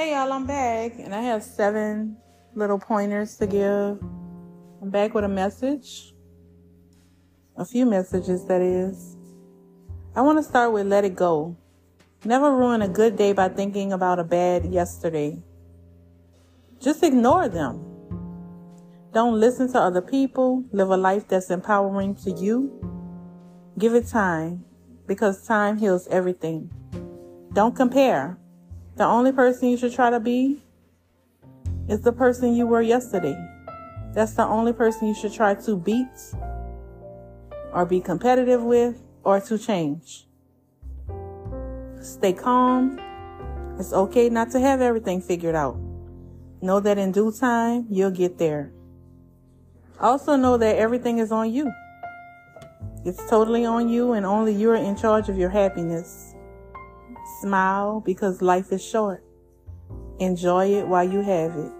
Hey y'all, I'm back and I have seven little pointers to give. I'm back with a message. A few messages, that is. I want to start with let it go. Never ruin a good day by thinking about a bad yesterday. Just ignore them. Don't listen to other people. Live a life that's empowering to you. Give it time because time heals everything. Don't compare. The only person you should try to be is the person you were yesterday. That's the only person you should try to beat or be competitive with or to change. Stay calm. It's okay not to have everything figured out. Know that in due time, you'll get there. Also know that everything is on you. It's totally on you and only you're in charge of your happiness. Smile because life is short. Enjoy it while you have it.